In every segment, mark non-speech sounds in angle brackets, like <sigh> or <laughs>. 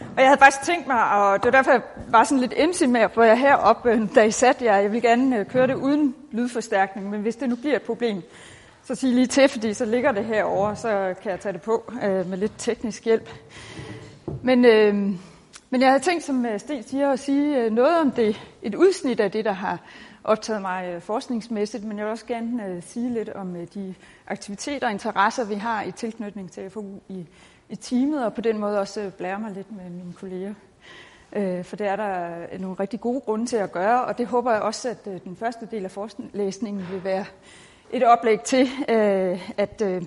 Og jeg havde faktisk tænkt mig, og det var derfor, jeg var sådan lidt indsigt med at få jer heroppe, øh, da I satte jer. Jeg vil gerne øh, køre det uden lydforstærkning, men hvis det nu bliver et problem, så sig lige til, fordi så ligger det herovre, så kan jeg tage det på øh, med lidt teknisk hjælp. Men, øh, men jeg havde tænkt, som øh, Sten siger, at sige noget om det, et udsnit af det, der har optaget mig forskningsmæssigt, men jeg vil også gerne sige lidt om de aktiviteter og interesser, vi har i tilknytning til FU i i teamet, og på den måde også øh, blære mig lidt med mine kolleger. Øh, for det er der øh, nogle rigtig gode grunde til at gøre, og det håber jeg også, at øh, den første del af forskningslæsningen vil være et oplæg til, øh, at, øh,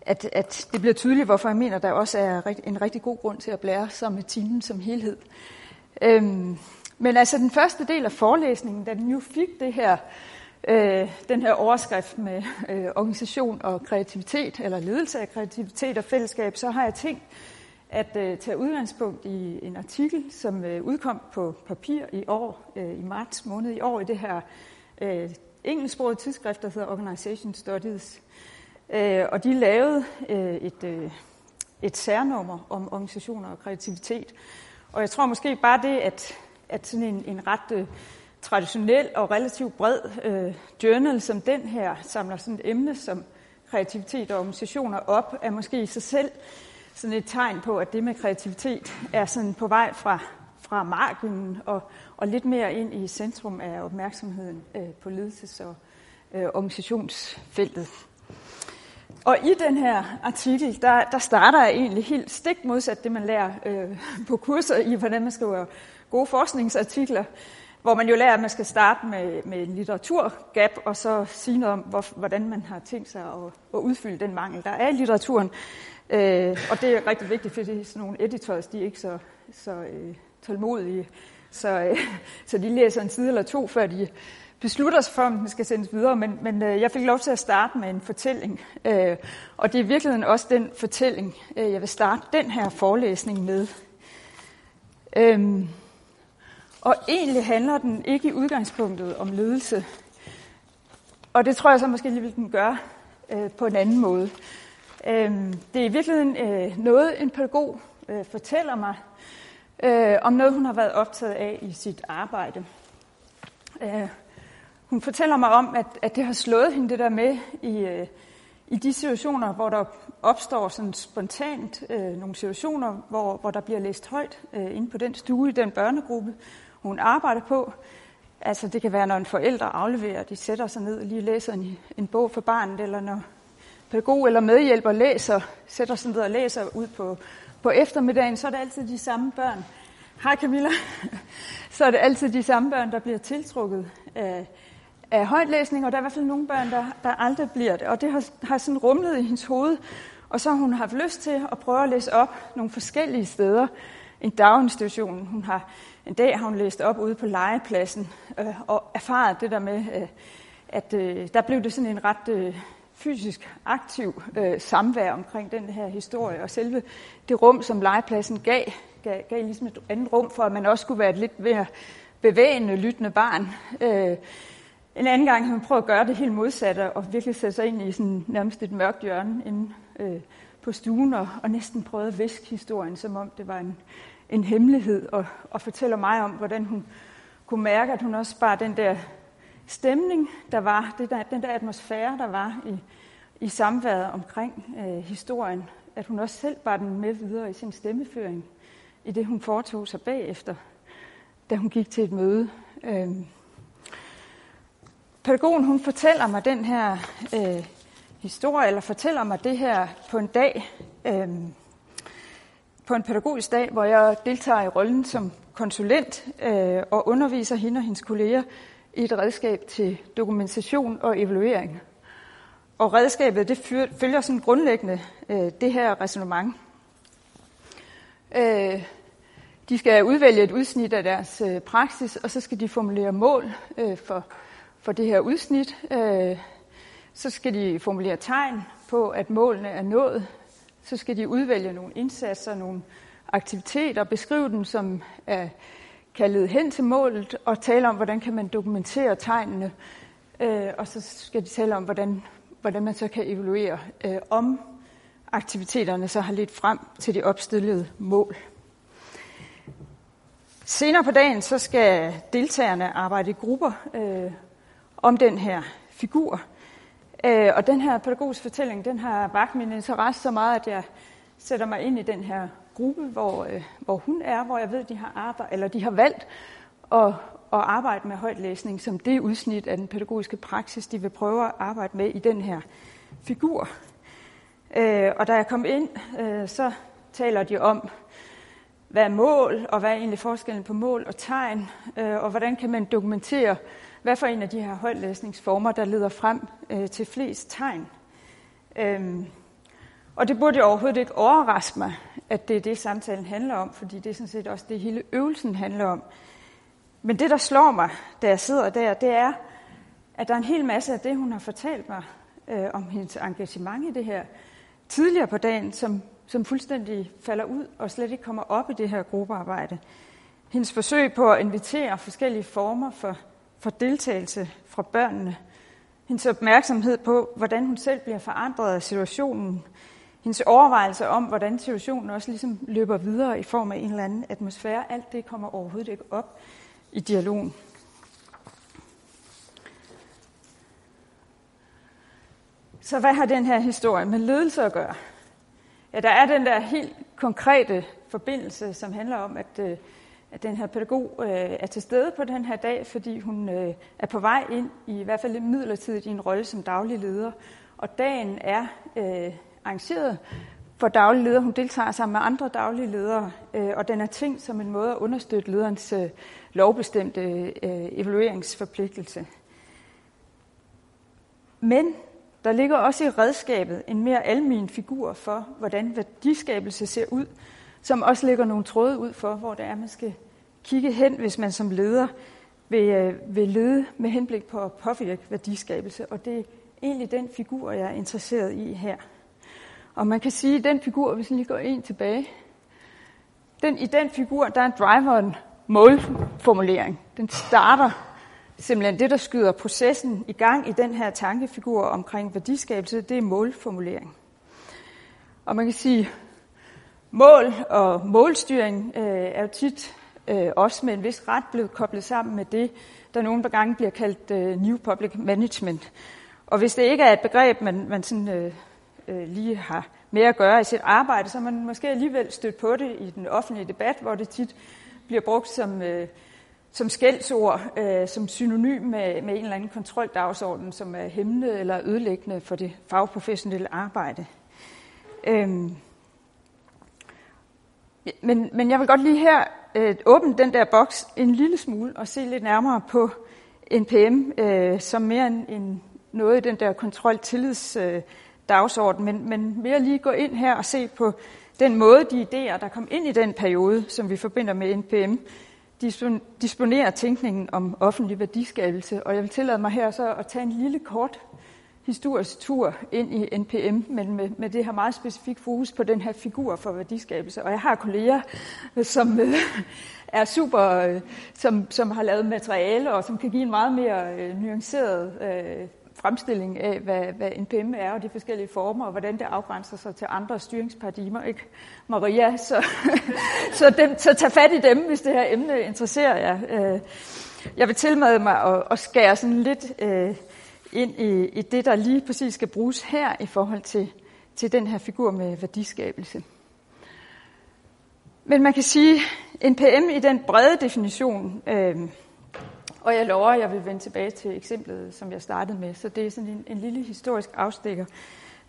at, at det bliver tydeligt, hvorfor jeg mener, der også er en rigtig god grund til at blære sig med timen som helhed. Øhm, men altså den første del af forelæsningen, da den jo fik det her øh, den her overskrift med øh, organisation og kreativitet, eller ledelse af kreativitet og fællesskab, så har jeg tænkt at øh, tage udgangspunkt i en artikel, som øh, udkom på papir i år, øh, i marts måned i år, i det her øh, engelsksproget tidsskrift, der hedder Organization Studies. Øh, og de lavede øh, et, øh, et særnummer om organisationer og kreativitet. Og jeg tror måske bare det, at, at sådan en, en ret... Øh, traditionel og relativt bred øh, journal som den her samler sådan et emne som kreativitet og organisationer op, er måske i sig selv sådan et tegn på, at det med kreativitet er sådan på vej fra, fra marginen og, og lidt mere ind i centrum af opmærksomheden øh, på ledelses- og øh, organisationsfeltet. Og i den her artikel, der, der starter jeg egentlig helt stik modsat det, man lærer øh, på kurser i, hvordan man skriver gode forskningsartikler hvor man jo lærer, at man skal starte med, med en litteraturgap, og så sige noget om, hvor, hvordan man har tænkt sig at, at udfylde den mangel, der er i litteraturen. Øh, og det er rigtig vigtigt, fordi sådan nogle editors, de er ikke så, så øh, tålmodige, så, øh, så de læser en side eller to, før de beslutter sig for, om den skal sendes videre. Men, men øh, jeg fik lov til at starte med en fortælling, øh, og det er i virkeligheden også den fortælling, øh, jeg vil starte den her forelæsning med. Øh, og egentlig handler den ikke i udgangspunktet om ledelse. Og det tror jeg så måske alligevel, den gøre øh, på en anden måde. Øh, det er i virkeligheden øh, noget, en pædagog øh, fortæller mig øh, om noget, hun har været optaget af i sit arbejde. Øh, hun fortæller mig om, at, at det har slået hende det der med i, øh, i de situationer, hvor der opstår sådan spontant øh, nogle situationer, hvor, hvor der bliver læst højt øh, inde på den stue i den børnegruppe, hun arbejder på. Altså det kan være, når en forælder afleverer, de sætter sig ned og lige læser en, en bog for barnet, eller når pædagog eller medhjælper læser, sætter sig ned og læser ud på, på eftermiddagen, så er det altid de samme børn. Hej Camilla. <laughs> så er det altid de samme børn, der bliver tiltrukket af, af højtlæsning, og der er i hvert fald nogle børn, der, der aldrig bliver det. Og det har, har sådan rumlet i hendes hoved, og så har hun haft lyst til at prøve at læse op nogle forskellige steder. En daginstitution, hun har en dag har hun læst op ude på legepladsen øh, og erfaret det der med, øh, at øh, der blev det sådan en ret øh, fysisk aktiv øh, samvær omkring den her historie, og selve det rum, som legepladsen gav, gav, gav ligesom et andet rum for, at man også skulle være et lidt mere bevægende, lyttende barn. Øh, en anden gang har man prøvet at gøre det helt modsatte, og virkelig sætte sig ind i sådan nærmest et mørkt hjørne inden øh, på stuen, og, og næsten prøvede at væske historien, som om det var en, en hemmelighed og, og fortæller mig om, hvordan hun kunne mærke, at hun også bare den der stemning, der var, det der, den der atmosfære, der var i, i samværet omkring øh, historien, at hun også selv bar den med videre i sin stemmeføring, i det hun foretog sig bagefter, da hun gik til et møde. Øh, pædagogen, hun fortæller mig den her øh, historie, eller fortæller mig det her på en dag, øh, på en pædagogisk dag, hvor jeg deltager i rollen som konsulent øh, og underviser hende og hendes kolleger i et redskab til dokumentation og evaluering. Og redskabet det følger sådan grundlæggende øh, det her resonemang. Øh, de skal udvælge et udsnit af deres øh, praksis, og så skal de formulere mål øh, for, for det her udsnit. Øh, så skal de formulere tegn på, at målene er nået så skal de udvælge nogle indsatser, nogle aktiviteter, beskrive dem som er kaldet hen til målet, og tale om, hvordan kan man dokumentere tegnene, øh, og så skal de tale om, hvordan, hvordan man så kan evaluere, øh, om aktiviteterne så har lidt frem til de opstillede mål. senere på dagen, så skal deltagerne arbejde i grupper øh, om den her figur. Øh, og den her pædagogiske fortælling, den har vagt min interesse så meget, at jeg sætter mig ind i den her gruppe, hvor, øh, hvor hun er, hvor jeg ved, de har arbejdet, eller de har valgt at, at arbejde med højtlæsning som det udsnit af den pædagogiske praksis, de vil prøve at arbejde med i den her figur. Øh, og da jeg kom ind, øh, så taler de om, hvad er mål, og hvad er egentlig forskellen på mål og tegn, øh, og hvordan kan man dokumentere, hvad for en af de her højtlæsningsformer, der leder frem øh, til flest tegn. Øhm, og det burde jo overhovedet ikke overraske mig, at det er det, samtalen handler om, fordi det er sådan set også det, hele øvelsen handler om. Men det, der slår mig, da jeg sidder der, det er, at der er en hel masse af det, hun har fortalt mig øh, om hendes engagement i det her tidligere på dagen, som, som fuldstændig falder ud og slet ikke kommer op i det her gruppearbejde. Hendes forsøg på at invitere forskellige former for, for deltagelse fra børnene. Hendes opmærksomhed på, hvordan hun selv bliver forandret af situationen. Hendes overvejelse om, hvordan situationen også ligesom løber videre i form af en eller anden atmosfære. Alt det kommer overhovedet ikke op i dialogen. Så hvad har den her historie med ledelse at gøre? Ja, der er den der helt konkrete forbindelse, som handler om, at, øh, at den her pædagog øh, er til stede på den her dag, fordi hun øh, er på vej ind i i hvert fald midlertidigt i en rolle som daglig leder. Og dagen er øh, arrangeret for daglig leder. Hun deltager sammen med andre daglige ledere, øh, og den er tænkt som en måde at understøtte lederens øh, lovbestemte øh, evalueringsforpligtelse. Men der ligger også i redskabet en mere almen figur for, hvordan værdiskabelse ser ud, som også lægger nogle tråde ud for, hvor det er, man skal kigge hen, hvis man som leder vil, øh, vil lede med henblik på at påvirke værdiskabelse. Og det er egentlig den figur, jeg er interesseret i her. Og man kan sige, at den figur, hvis vi lige går en tilbage, den, i den figur, der er driveren målformulering. Den starter simpelthen det, der skyder processen i gang i den her tankefigur omkring værdiskabelse, det er målformulering. Og man kan sige, mål og målstyring øh, er jo tit øh, også med en vis ret blevet koblet sammen med det, der nogle gange bliver kaldt øh, New Public Management. Og hvis det ikke er et begreb, man, man sådan, øh, øh, lige har med at gøre i sit arbejde, så er man måske alligevel stødt på det i den offentlige debat, hvor det tit bliver brugt som, øh, som skældsord, øh, som synonym med, med en eller anden kontroldagsorden, som er hæmmende eller ødelæggende for det fagprofessionelle arbejde. Øhm. Men, men jeg vil godt lige her øh, åbne den der boks en lille smule og se lidt nærmere på NPM øh, som mere end, end noget i den der kontrol-tillids øh, dagsorden, men, men mere lige gå ind her og se på den måde, de idéer, der kom ind i den periode, som vi forbinder med NPM, disponerer tænkningen om offentlig værdiskabelse. Og jeg vil tillade mig her så at tage en lille kort historisk tur ind i NPM, men med, med det her meget specifikt fokus på den her figur for værdiskabelse. Og jeg har kolleger, som øh, er super, øh, som, som har lavet materiale, og som kan give en meget mere øh, nuanceret øh, fremstilling af, hvad, hvad NPM er, og de forskellige former, og hvordan det afgrænser sig til andre styringsparadigmer. Ikke, Maria? Så, <laughs> så, dem, så tag fat i dem, hvis det her emne interesserer jer. Øh, jeg vil tilmade mig at, at skære sådan lidt øh, ind i, i det, der lige præcis skal bruges her i forhold til, til den her figur med værdiskabelse. Men man kan sige, NPM i den brede definition, øh, og jeg lover, at jeg vil vende tilbage til eksemplet, som jeg startede med. Så det er sådan en, en lille historisk afstikker,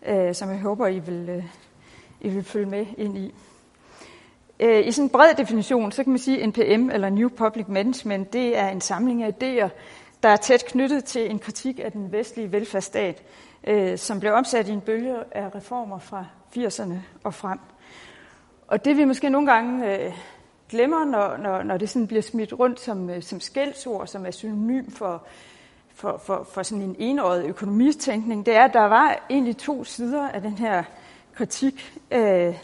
øh, som jeg håber, I vil, øh, I vil følge med ind i. Øh, I sådan en bred definition, så kan man sige, at NPM, eller New Public Management, det er en samling af idéer, der er tæt knyttet til en kritik af den vestlige velfærdsstat, øh, som blev omsat i en bølge af reformer fra 80'erne og frem. Og det vi måske nogle gange øh, glemmer, når, når, når det sådan bliver smidt rundt som, øh, som skældsord, som er synonym for, for, for, for sådan en enåret økonomistænkning, det er, at der var egentlig to sider af den her kritik. Øh,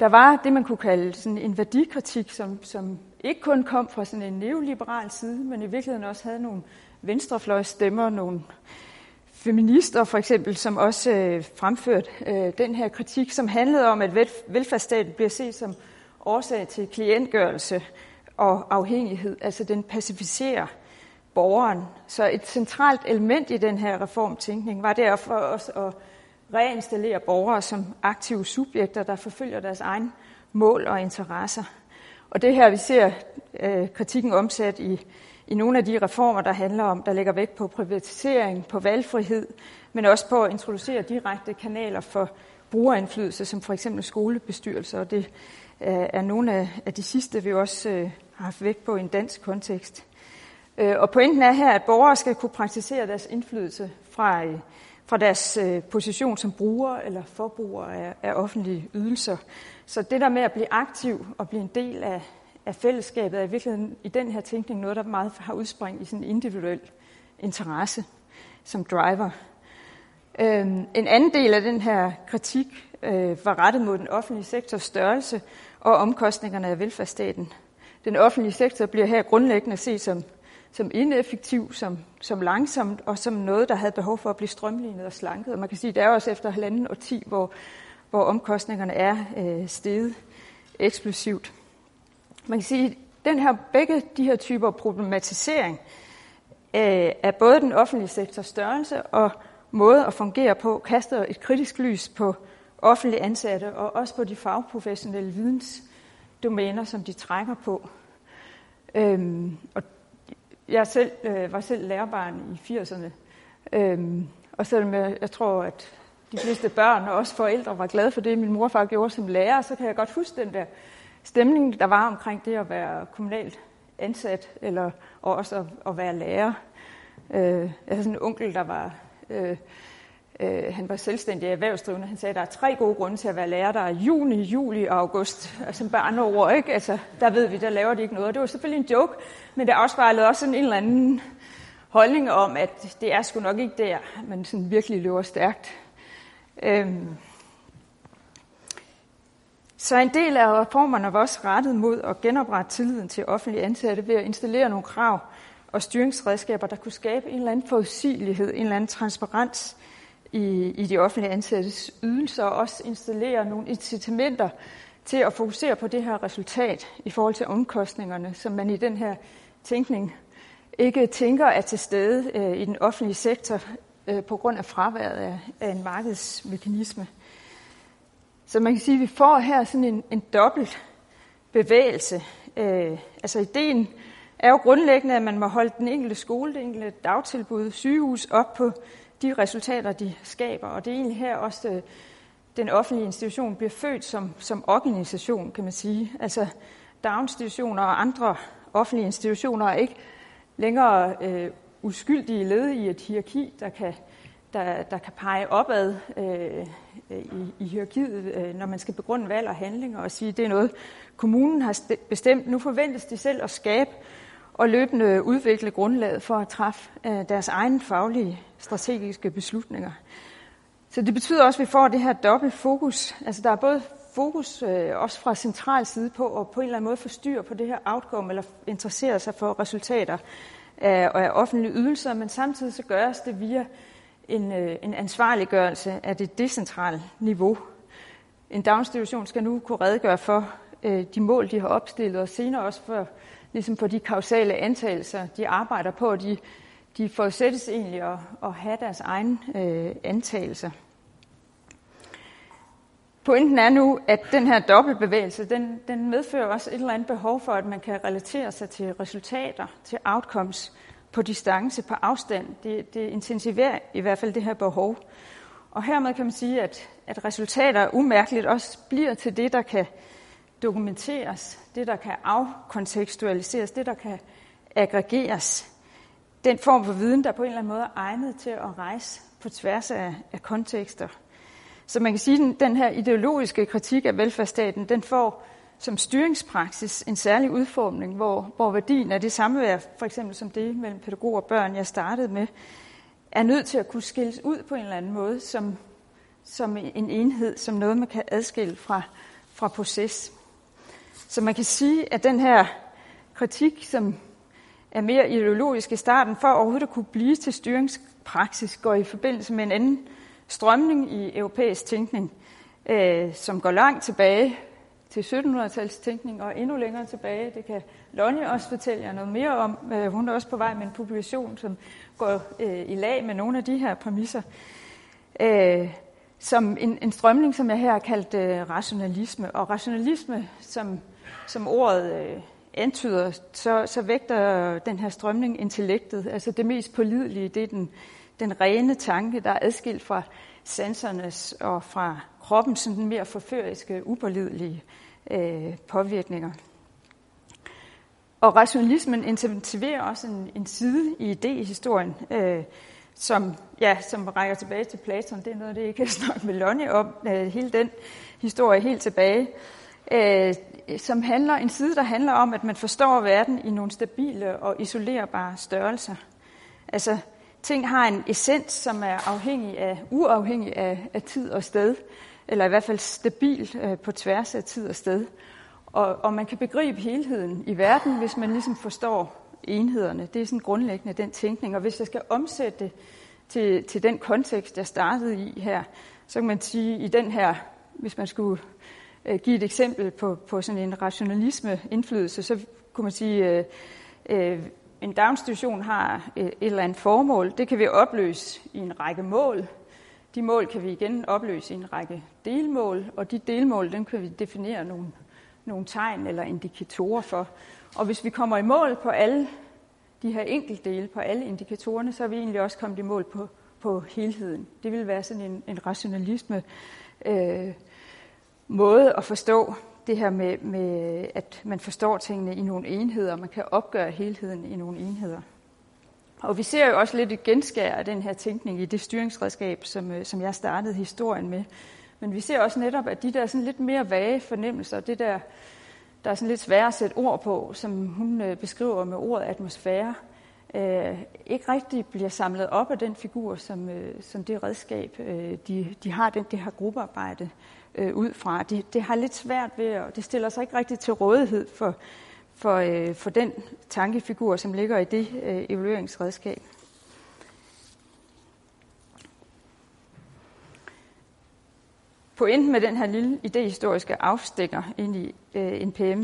der var det, man kunne kalde sådan en værdikritik, som, som ikke kun kom fra sådan en neoliberal side, men i virkeligheden også havde nogle venstrefløjsstemmer, nogle feminister for eksempel, som også øh, fremførte øh, den her kritik, som handlede om, at velfærdsstaten bliver set som årsag til klientgørelse og afhængighed, altså den pacificerer borgeren. Så et centralt element i den her reformtænkning var derfor også at reinstallere borgere som aktive subjekter, der forfølger deres egen mål og interesser. Og det her, vi ser øh, kritikken omsat i, i nogle af de reformer, der handler om, der lægger vægt på privatisering, på valgfrihed, men også på at introducere direkte kanaler for brugerindflydelse, som for eksempel skolebestyrelser, og det øh, er nogle af de sidste, vi også øh, har haft vægt på i en dansk kontekst. Øh, og pointen er her, at borgere skal kunne praktisere deres indflydelse fra, fra deres position som bruger eller forbruger af, af offentlige ydelser. Så det der med at blive aktiv og blive en del af, af fællesskabet er i virkeligheden i den her tænkning noget, der meget har udspring i sådan en individuel interesse som driver. Øhm, en anden del af den her kritik øh, var rettet mod den offentlige sektors størrelse og omkostningerne af velfærdsstaten. Den offentlige sektor bliver her grundlæggende set som, som ineffektiv, som, som langsomt og som noget, der havde behov for at blive strømlignet og slanket. Og man kan sige, at det er også efter halvanden og ti, hvor, hvor omkostningerne er øh, steget eksplosivt. Man kan sige, at den her, begge de her typer problematisering øh, af både den offentlige sektors størrelse og måde at fungere på, kaster et kritisk lys på offentlige ansatte og også på de fagprofessionelle vidensdomæner, som de trækker på. Øhm, og jeg selv, øh, var selv lærerbarn i 80'erne, øhm, og selvom jeg, jeg tror, at de fleste børn og også forældre var glade for det, min morfar gjorde som lærer, så kan jeg godt huske den der stemning, der var omkring det at være kommunalt ansat, eller også at, at være lærer. Øh, jeg havde sådan en onkel, der var Øh, øh, han var selvstændig erhvervsdrivende. Han sagde, at der er tre gode grunde til at være lærer. Der er juni, juli og august. Altså som barneår, ikke? Altså, der ved vi, der laver de ikke noget. Det var selvfølgelig en joke, men det afspejlede også sådan en eller anden holdning om, at det er sgu nok ikke der, man sådan virkelig løber stærkt. Øhm. Så en del af reformerne var også rettet mod at genoprette tilliden til offentlige ansatte ved at installere nogle krav og styringsredskaber, der kunne skabe en eller anden forudsigelighed, en eller anden transparens i, i de offentlige ansattes ydelser, og også installere nogle incitamenter til at fokusere på det her resultat i forhold til omkostningerne, som man i den her tænkning ikke tænker er til stede øh, i den offentlige sektor øh, på grund af fraværet af, af en markedsmekanisme. Så man kan sige, at vi får her sådan en, en dobbelt bevægelse. Øh, altså ideen er jo grundlæggende, at man må holde den enkelte skole, det enkelte dagtilbud, sygehus op på de resultater, de skaber. Og det er egentlig her også, øh, den offentlige institution bliver født som, som organisation, kan man sige. Altså daginstitutioner og andre offentlige institutioner er ikke længere øh, uskyldige led i et hierarki, der kan, der, der kan pege opad øh, øh, i, i hierarkiet, øh, når man skal begrunde valg og handlinger og sige, at det er noget, kommunen har bestemt. Nu forventes de selv at skabe og løbende udvikle grundlaget for at træffe øh, deres egne faglige strategiske beslutninger. Så det betyder også, at vi får det her dobbelt fokus. Altså der er både fokus øh, også fra central side på at på en eller anden måde forstyrre på det her outcome, eller interessere sig for resultater øh, af, af offentlige ydelser, men samtidig så gøres det via en, øh, en ansvarliggørelse af det decentrale niveau. En daginstitution skal nu kunne redegøre for øh, de mål, de har opstillet, og senere også for ligesom for de kausale antagelser, de arbejder på, de, de forudsættes egentlig at, at have deres egne øh, antagelser. Pointen er nu, at den her dobbeltbevægelse, den, den medfører også et eller andet behov for, at man kan relatere sig til resultater, til outcomes på distance, på afstand. Det, det intensiverer i hvert fald det her behov. Og hermed kan man sige, at, at resultater umærkeligt også bliver til det, der kan dokumenteres, det der kan afkontekstualiseres, det der kan aggregeres. Den form for viden, der på en eller anden måde er egnet til at rejse på tværs af, af kontekster. Så man kan sige, at den her ideologiske kritik af velfærdsstaten, den får som styringspraksis en særlig udformning, hvor, hvor værdien af det samvær, for eksempel som det mellem pædagog og børn, jeg startede med, er nødt til at kunne skilles ud på en eller anden måde som, som en enhed, som noget, man kan adskille fra, fra proces. Så man kan sige, at den her kritik, som er mere ideologisk i starten, for overhovedet at kunne blive til styringspraksis, går i forbindelse med en anden strømning i europæisk tænkning, øh, som går langt tilbage til 1700-tals tænkning og endnu længere tilbage. Det kan Lonnie også fortælle jer noget mere om. Øh, hun er også på vej med en publikation, som går øh, i lag med nogle af de her præmisser. Øh, som en, en strømning, som jeg her har kaldt øh, rationalisme. Og rationalisme, som, som ordet øh, antyder, så, så vægter den her strømning intellektet. Altså det mest pålidelige, det er den, den rene tanke, der er adskilt fra sansernes og fra kroppens sådan mere forføriske, upålidelige øh, påvirkninger. Og rationalismen intensiverer også en, en side i idéhistorien, øh, som, ja, som rækker tilbage til Platon. Det er noget, det jeg kan <laughs> snakke med Lonnie om, øh, hele den historie helt tilbage. Øh, som handler, en side, der handler om, at man forstår verden i nogle stabile og isolerbare størrelser. Altså, ting har en essens, som er afhængig af, uafhængig af, af tid og sted, eller i hvert fald stabil øh, på tværs af tid og sted. Og, og man kan begribe helheden i verden, hvis man ligesom forstår enhederne. Det er sådan grundlæggende den tænkning. Og hvis jeg skal omsætte det til, til den kontekst, jeg startede i her, så kan man sige, i den her, hvis man skulle øh, give et eksempel på, på sådan en rationalisme indflydelse, så kunne man sige, øh, øh, en daginstitution har et, et eller andet formål. Det kan vi opløse i en række mål. De mål kan vi igen opløse i en række delmål, og de delmål, dem kan vi definere nogle, nogle tegn eller indikatorer for. Og hvis vi kommer i mål på alle de her enkeltdele, på alle indikatorerne, så er vi egentlig også kommet i mål på, på helheden. Det vil være sådan en, en rationalisme øh, måde at forstå det her med, med, at man forstår tingene i nogle enheder, og man kan opgøre helheden i nogle enheder. Og vi ser jo også lidt et genskær af den her tænkning i det styringsredskab, som, øh, som jeg startede historien med. Men vi ser også netop, at de der sådan lidt mere vage fornemmelser, det der, der er sådan lidt svære at sætte ord på, som hun øh, beskriver med ordet atmosfære, øh, ikke rigtig bliver samlet op af den figur, som, øh, som det redskab, øh, de, de har den, det her gruppearbejde øh, ud fra. Det, det har lidt svært ved, og det stiller sig ikke rigtig til rådighed for, for, øh, for den tankefigur, som ligger i det øh, evalueringsredskab. Pointen med den her lille idehistoriske afstikker ind i øh, NPM,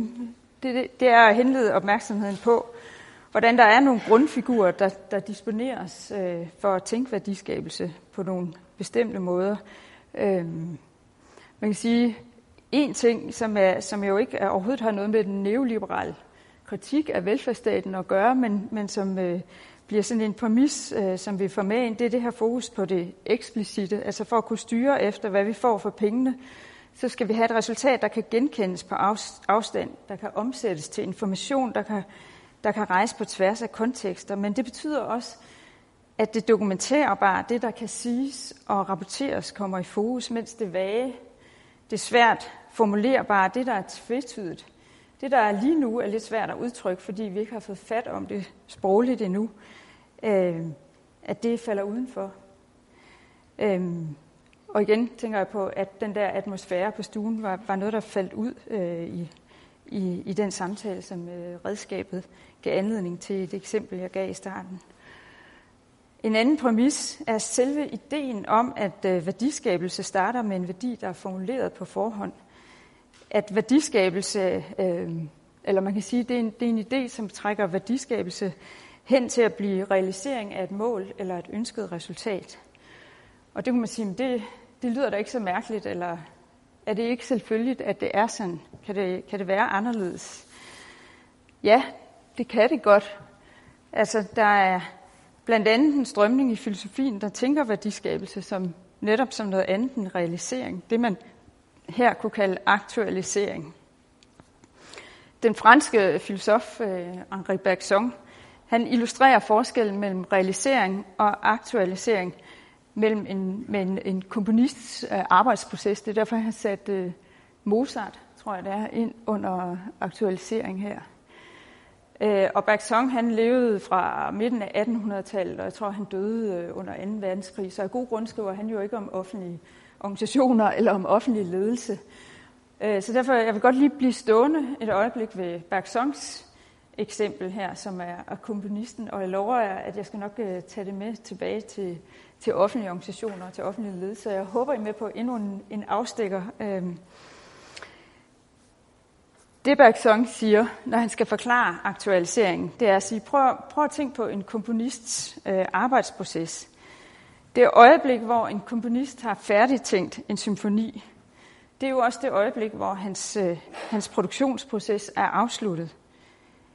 det, det, det er at henlede opmærksomheden på, hvordan der er nogle grundfigurer, der, der disponeres øh, for at tænke værdiskabelse på nogle bestemte måder. Øh, man kan sige, en ting, som, er, som jo ikke er, overhovedet har noget med den neoliberale kritik af velfærdsstaten at gøre, men, men som øh, bliver sådan en præmis, øh, som vi får med ind, det er det her fokus på det eksplicite. Altså for at kunne styre efter, hvad vi får for pengene, så skal vi have et resultat, der kan genkendes på afstand, der kan omsættes til information, der kan, der kan rejse på tværs af kontekster. Men det betyder også, at det dokumenterbare, det der kan siges og rapporteres, kommer i fokus, mens det vage, det svært formulerbare, det der er tvetydigt, det der er lige nu er lidt svært at udtrykke, fordi vi ikke har fået fat om det sprogligt endnu, øh, at det falder udenfor. Øh, og igen tænker jeg på, at den der atmosfære på stuen var, var noget, der faldt ud øh, i, i, i den samtale, som øh, redskabet gav anledning til et eksempel, jeg gav i starten. En anden præmis er selve ideen om, at øh, værdiskabelse starter med en værdi, der er formuleret på forhånd. At værdiskabelse, øh, eller man kan sige, det er, en, det er en idé, som trækker værdiskabelse hen til at blive realisering af et mål eller et ønsket resultat. Og det kan man sige, det, det lyder da ikke så mærkeligt, eller er det ikke selvfølgeligt, at det er sådan? Kan det, kan det være anderledes? Ja, det kan det godt. Altså, der er blandt andet en strømning i filosofien, der tænker værdiskabelse som netop som noget andet end realisering. Det man her kunne kalde aktualisering. Den franske filosof øh, Henri Bergson, han illustrerer forskellen mellem realisering og aktualisering mellem en, med en, en komponists øh, arbejdsproces. Det er derfor, han har sat øh, Mozart, tror jeg det er, ind under aktualisering her. Og Bergson, han levede fra midten af 1800-tallet, og jeg tror, han døde under 2. verdenskrig. Så af god grund skriver han jo ikke om offentlige organisationer eller om offentlig ledelse. Øh, så derfor jeg vil godt lige blive stående et øjeblik ved Bergsons eksempel her, som er komponisten, og jeg lover jer, at jeg skal nok øh, tage det med tilbage til, til offentlige organisationer og til offentlige ledelse. Jeg håber, I er med på endnu en, en afstikker. Øhm, det Bergson siger, når han skal forklare aktualiseringen, det er at sige, prøv, prøv at tænke på en komponists øh, arbejdsproces. Det øjeblik, hvor en komponist har færdigtænkt en symfoni, det er jo også det øjeblik, hvor hans, øh, hans produktionsproces er afsluttet.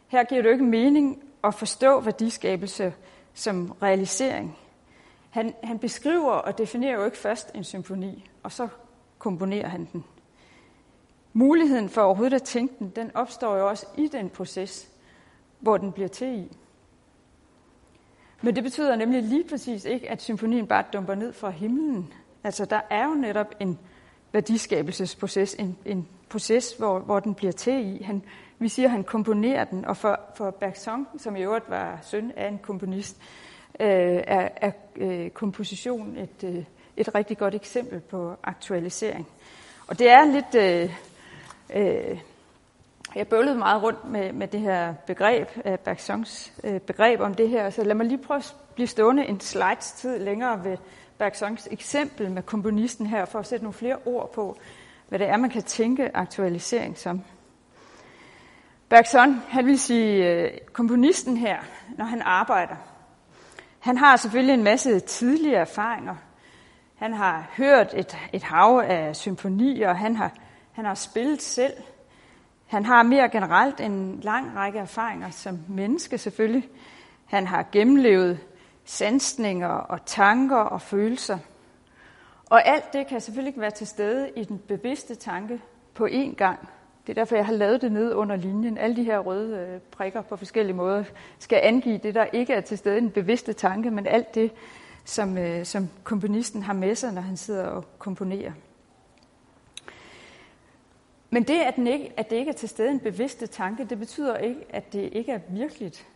Her giver det jo ikke mening at forstå værdiskabelse som realisering. Han, han beskriver og definerer jo ikke først en symfoni, og så komponerer han den. Muligheden for overhovedet at tænke den, den opstår jo også i den proces, hvor den bliver til i. Men det betyder nemlig lige præcis ikke, at symfonien bare dumper ned fra himlen. Altså, der er jo netop en værdiskabelsesproces, en, en proces, hvor, hvor den bliver til i. Han, vi siger, at han komponerer den, og for, for Bergson, som i øvrigt var søn af en komponist, øh, er, er øh, komposition et, øh, et rigtig godt eksempel på aktualisering. Og det er lidt... Øh, øh, jeg bøvlede meget rundt med, med det her begreb, øh, Bergsons øh, begreb om det her, så lad mig lige prøve at blive stående en slides tid længere ved Bergsons eksempel med komponisten her, for at sætte nogle flere ord på, hvad det er, man kan tænke aktualisering som. Bergson, han vil sige, øh, komponisten her, når han arbejder, han har selvfølgelig en masse tidlige erfaringer. Han har hørt et, et hav af symfonier, han har, han har spillet selv. Han har mere generelt en lang række erfaringer som menneske selvfølgelig. Han har gennemlevet sansninger og tanker og følelser. Og alt det kan selvfølgelig ikke være til stede i den bevidste tanke på én gang. Det er derfor, jeg har lavet det ned under linjen. Alle de her røde øh, prikker på forskellige måder skal angive det, der ikke er til stede i den bevidste tanke, men alt det, som, øh, som komponisten har med sig, når han sidder og komponerer. Men det, at, den ikke, at det ikke er til stede en bevidste tanke, det betyder ikke, at det ikke er virkeligt.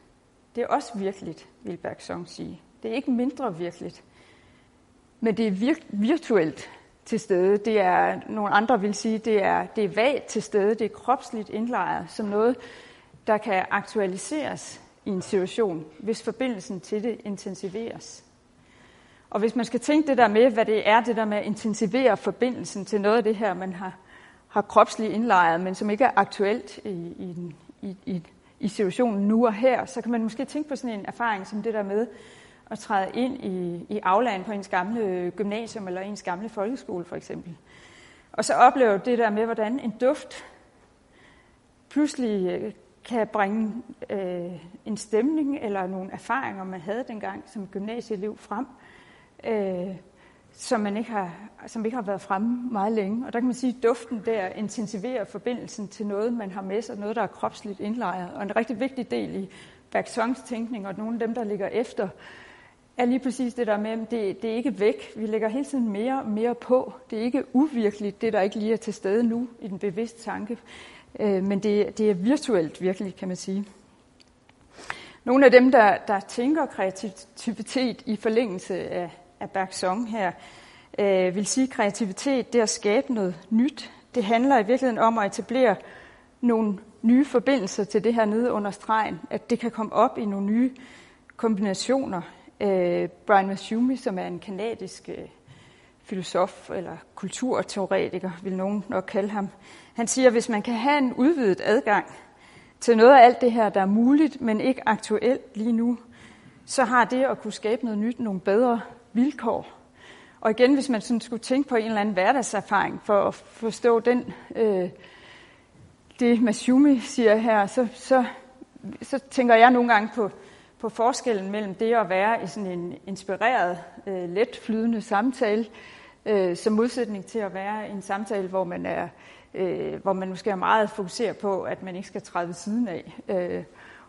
Det er også virkeligt, vil Bergson sige. Det er ikke mindre virkeligt. Men det er vir- virtuelt til stede. Det er, nogle andre vil sige, det er, det er vagt til stede. Det er kropsligt indlejret som noget, der kan aktualiseres i en situation, hvis forbindelsen til det intensiveres. Og hvis man skal tænke det der med, hvad det er, det der med at intensivere forbindelsen til noget af det her, man har, har kropsligt indlejret, men som ikke er aktuelt i, i, i, i, i situationen nu og her, så kan man måske tænke på sådan en erfaring som det der med at træde ind i, i aflagen på ens gamle gymnasium eller ens gamle folkeskole for eksempel. Og så opleve det der med, hvordan en duft pludselig øh, kan bringe øh, en stemning eller nogle erfaringer, man havde dengang som gymnasieelev frem, øh, som, man ikke har, som ikke har været fremme meget længe. Og der kan man sige, at duften der intensiverer forbindelsen til noget, man har med sig, noget, der er kropsligt indlejret. Og en rigtig vigtig del i Bergsons tænkning, og nogle af dem, der ligger efter, er lige præcis det der med, at det, det er ikke væk. Vi lægger hele tiden mere og mere på. Det er ikke uvirkeligt, det der ikke lige er til stede nu i den bevidste tanke. Øh, men det, det er virtuelt virkelig, kan man sige. Nogle af dem, der, der tænker kreativitet i forlængelse af, af Bergson her, øh, vil sige, kreativitet det er at skabe noget nyt. Det handler i virkeligheden om at etablere nogle nye forbindelser til det her nede under stregen, at det kan komme op i nogle nye kombinationer. Øh, Brian Massumi, som er en kanadisk øh, filosof eller kulturteoretiker, vil nogen nok kalde ham, han siger, at hvis man kan have en udvidet adgang til noget af alt det her, der er muligt, men ikke aktuelt lige nu, så har det at kunne skabe noget nyt nogle bedre vilkår. Og igen, hvis man sådan skulle tænke på en eller anden hverdagserfaring for at forstå den, øh, det Masumi siger her, så, så, så tænker jeg nogle gange på, på forskellen mellem det at være i sådan en inspireret, øh, let flydende samtale, øh, som modsætning til at være i en samtale, hvor man er øh, hvor man måske er meget fokuseret på, at man ikke skal træde ved siden af. Øh,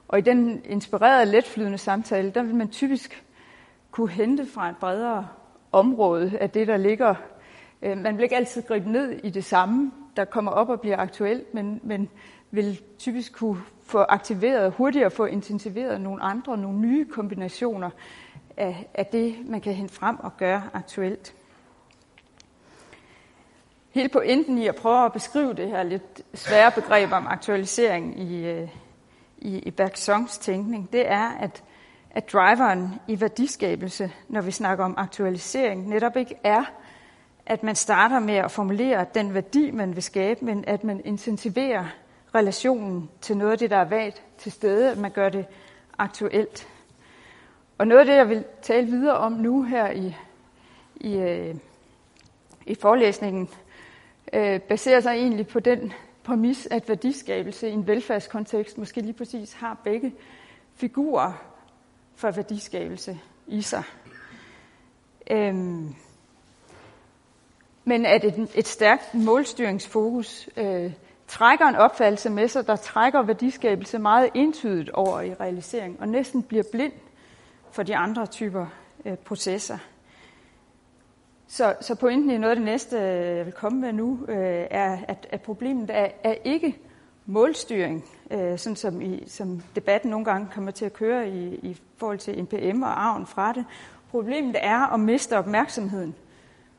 og i den inspirerede, letflydende samtale, der vil man typisk kunne hente fra et bredere område af det, der ligger. Øh, man vil ikke altid gribe ned i det samme, der kommer op og bliver aktuelt, men, men vil typisk kunne få aktiveret, hurtigere få intensiveret nogle andre, nogle nye kombinationer af, af det, man kan hente frem og gøre aktuelt. Hele pointen i at prøve at beskrive det her lidt svære begreb om aktualisering i, øh, i, i Bergsons tænkning, det er, at, at driveren i værdiskabelse, når vi snakker om aktualisering, netop ikke er, at man starter med at formulere den værdi, man vil skabe, men at man intensiverer relationen til noget af det, der er vagt til stede, at man gør det aktuelt. Og noget af det, jeg vil tale videre om nu her i, i, øh, i forelæsningen, øh, baserer sig egentlig på den præmis, at værdiskabelse i en velfærdskontekst måske lige præcis har begge figurer for værdiskabelse i sig. Øhm, men at et, et stærkt målstyringsfokus øh, trækker en opfattelse med sig, der trækker værdiskabelse meget entydigt over i realisering, og næsten bliver blind for de andre typer øh, processer. Så, så pointen i noget af det næste, jeg vil komme med nu, øh, er, at, at problemet er, er ikke målstyring, øh, sådan som, i, som debatten nogle gange kommer til at køre i, i forhold til NPM og arven fra det. Problemet er at miste opmærksomheden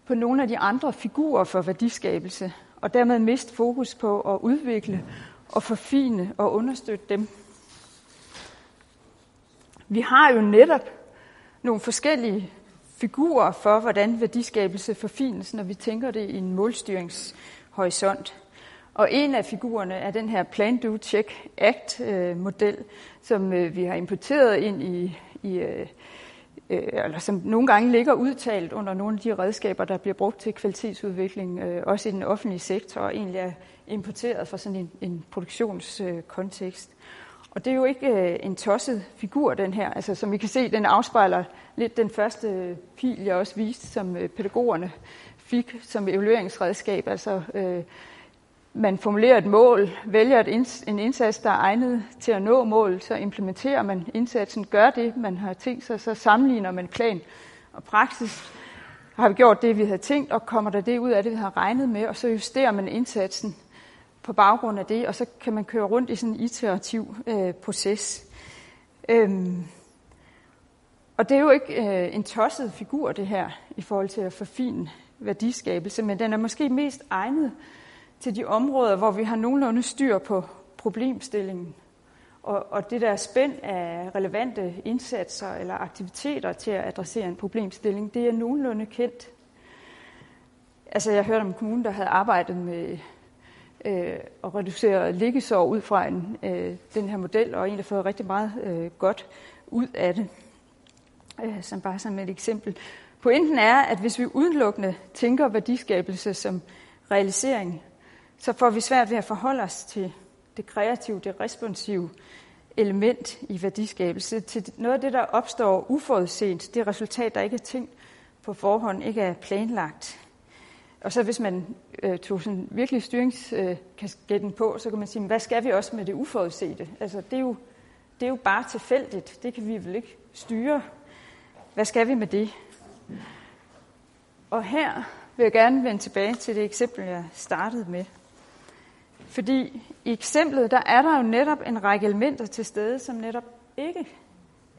på nogle af de andre figurer for værdiskabelse, og dermed miste fokus på at udvikle og forfine og understøtte dem. Vi har jo netop nogle forskellige figurer for, hvordan værdiskabelse forfines, når vi tænker det i en målstyringshorisont. Og en af figurerne er den her Plan, Do, Check, Act-model, øh, som øh, vi har importeret ind i, i øh, øh, eller som nogle gange ligger udtalt under nogle af de redskaber, der bliver brugt til kvalitetsudvikling, øh, også i den offentlige sektor, og egentlig er importeret fra sådan en, en produktionskontekst. Og det er jo ikke øh, en tosset figur, den her. Altså, som I kan se, den afspejler lidt den første pil, jeg også viste, som pædagogerne fik som evalueringsredskab. Altså, øh, man formulerer et mål, vælger et inds- en indsats, der er egnet til at nå målet, så implementerer man indsatsen, gør det, man har tænkt sig, så sammenligner man plan og praksis. Har vi gjort det, vi havde tænkt, og kommer der det ud af det, vi har regnet med, og så justerer man indsatsen på baggrund af det, og så kan man køre rundt i sådan en iterativ øh, proces. Øhm, og det er jo ikke øh, en tosset figur, det her, i forhold til at forfine værdiskabelse, men den er måske mest egnet til de områder, hvor vi har nogenlunde styr på problemstillingen. Og, og det der spænd af relevante indsatser eller aktiviteter til at adressere en problemstilling, det er nogenlunde kendt. Altså jeg hørte om en kommune, der havde arbejdet med øh, at reducere liggesår ud fra en, øh, den her model, og egentlig fået rigtig meget øh, godt ud af det. Øh, som bare som et eksempel. Pointen er, at hvis vi udelukkende tænker værdiskabelse som realisering, så får vi svært ved at forholde os til det kreative, det responsive element i værdiskabelse, til noget af det, der opstår uforudset, det resultat, der ikke er tænkt på forhånd, ikke er planlagt. Og så hvis man øh, tog sådan virkelig styringskasketten øh, på, så kan man sige, hvad skal vi også med det uforudsete? Altså, det er, jo, det er jo bare tilfældigt. Det kan vi vel ikke styre. Hvad skal vi med det? Og her vil jeg gerne vende tilbage til det eksempel, jeg startede med. Fordi i eksemplet, der er der jo netop en række elementer til stede, som netop ikke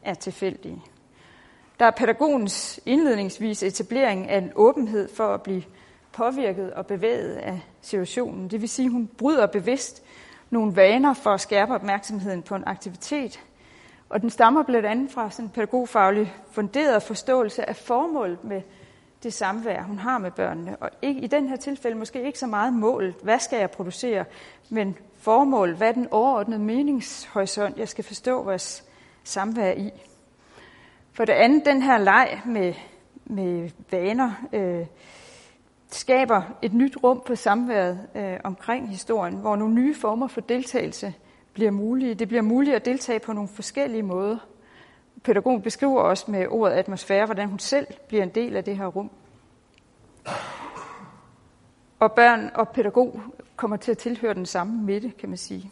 er tilfældige. Der er pædagogens indledningsvis etablering af en åbenhed for at blive påvirket og bevæget af situationen. Det vil sige, at hun bryder bevidst nogle vaner for at skærpe opmærksomheden på en aktivitet. Og den stammer blandt andet fra sådan en pædagogfaglig funderet forståelse af formålet med det samvær, hun har med børnene. Og ikke, i den her tilfælde måske ikke så meget målet, hvad skal jeg producere, men formål, hvad er den overordnede meningshorisont, jeg skal forstå vores samvær i. For det andet, den her leg med, med vaner øh, skaber et nyt rum på samværet øh, omkring historien, hvor nogle nye former for deltagelse bliver mulige. Det bliver muligt at deltage på nogle forskellige måder pædagogen beskriver også med ordet atmosfære, hvordan hun selv bliver en del af det her rum. Og børn og pædagog kommer til at tilhøre den samme midte, kan man sige.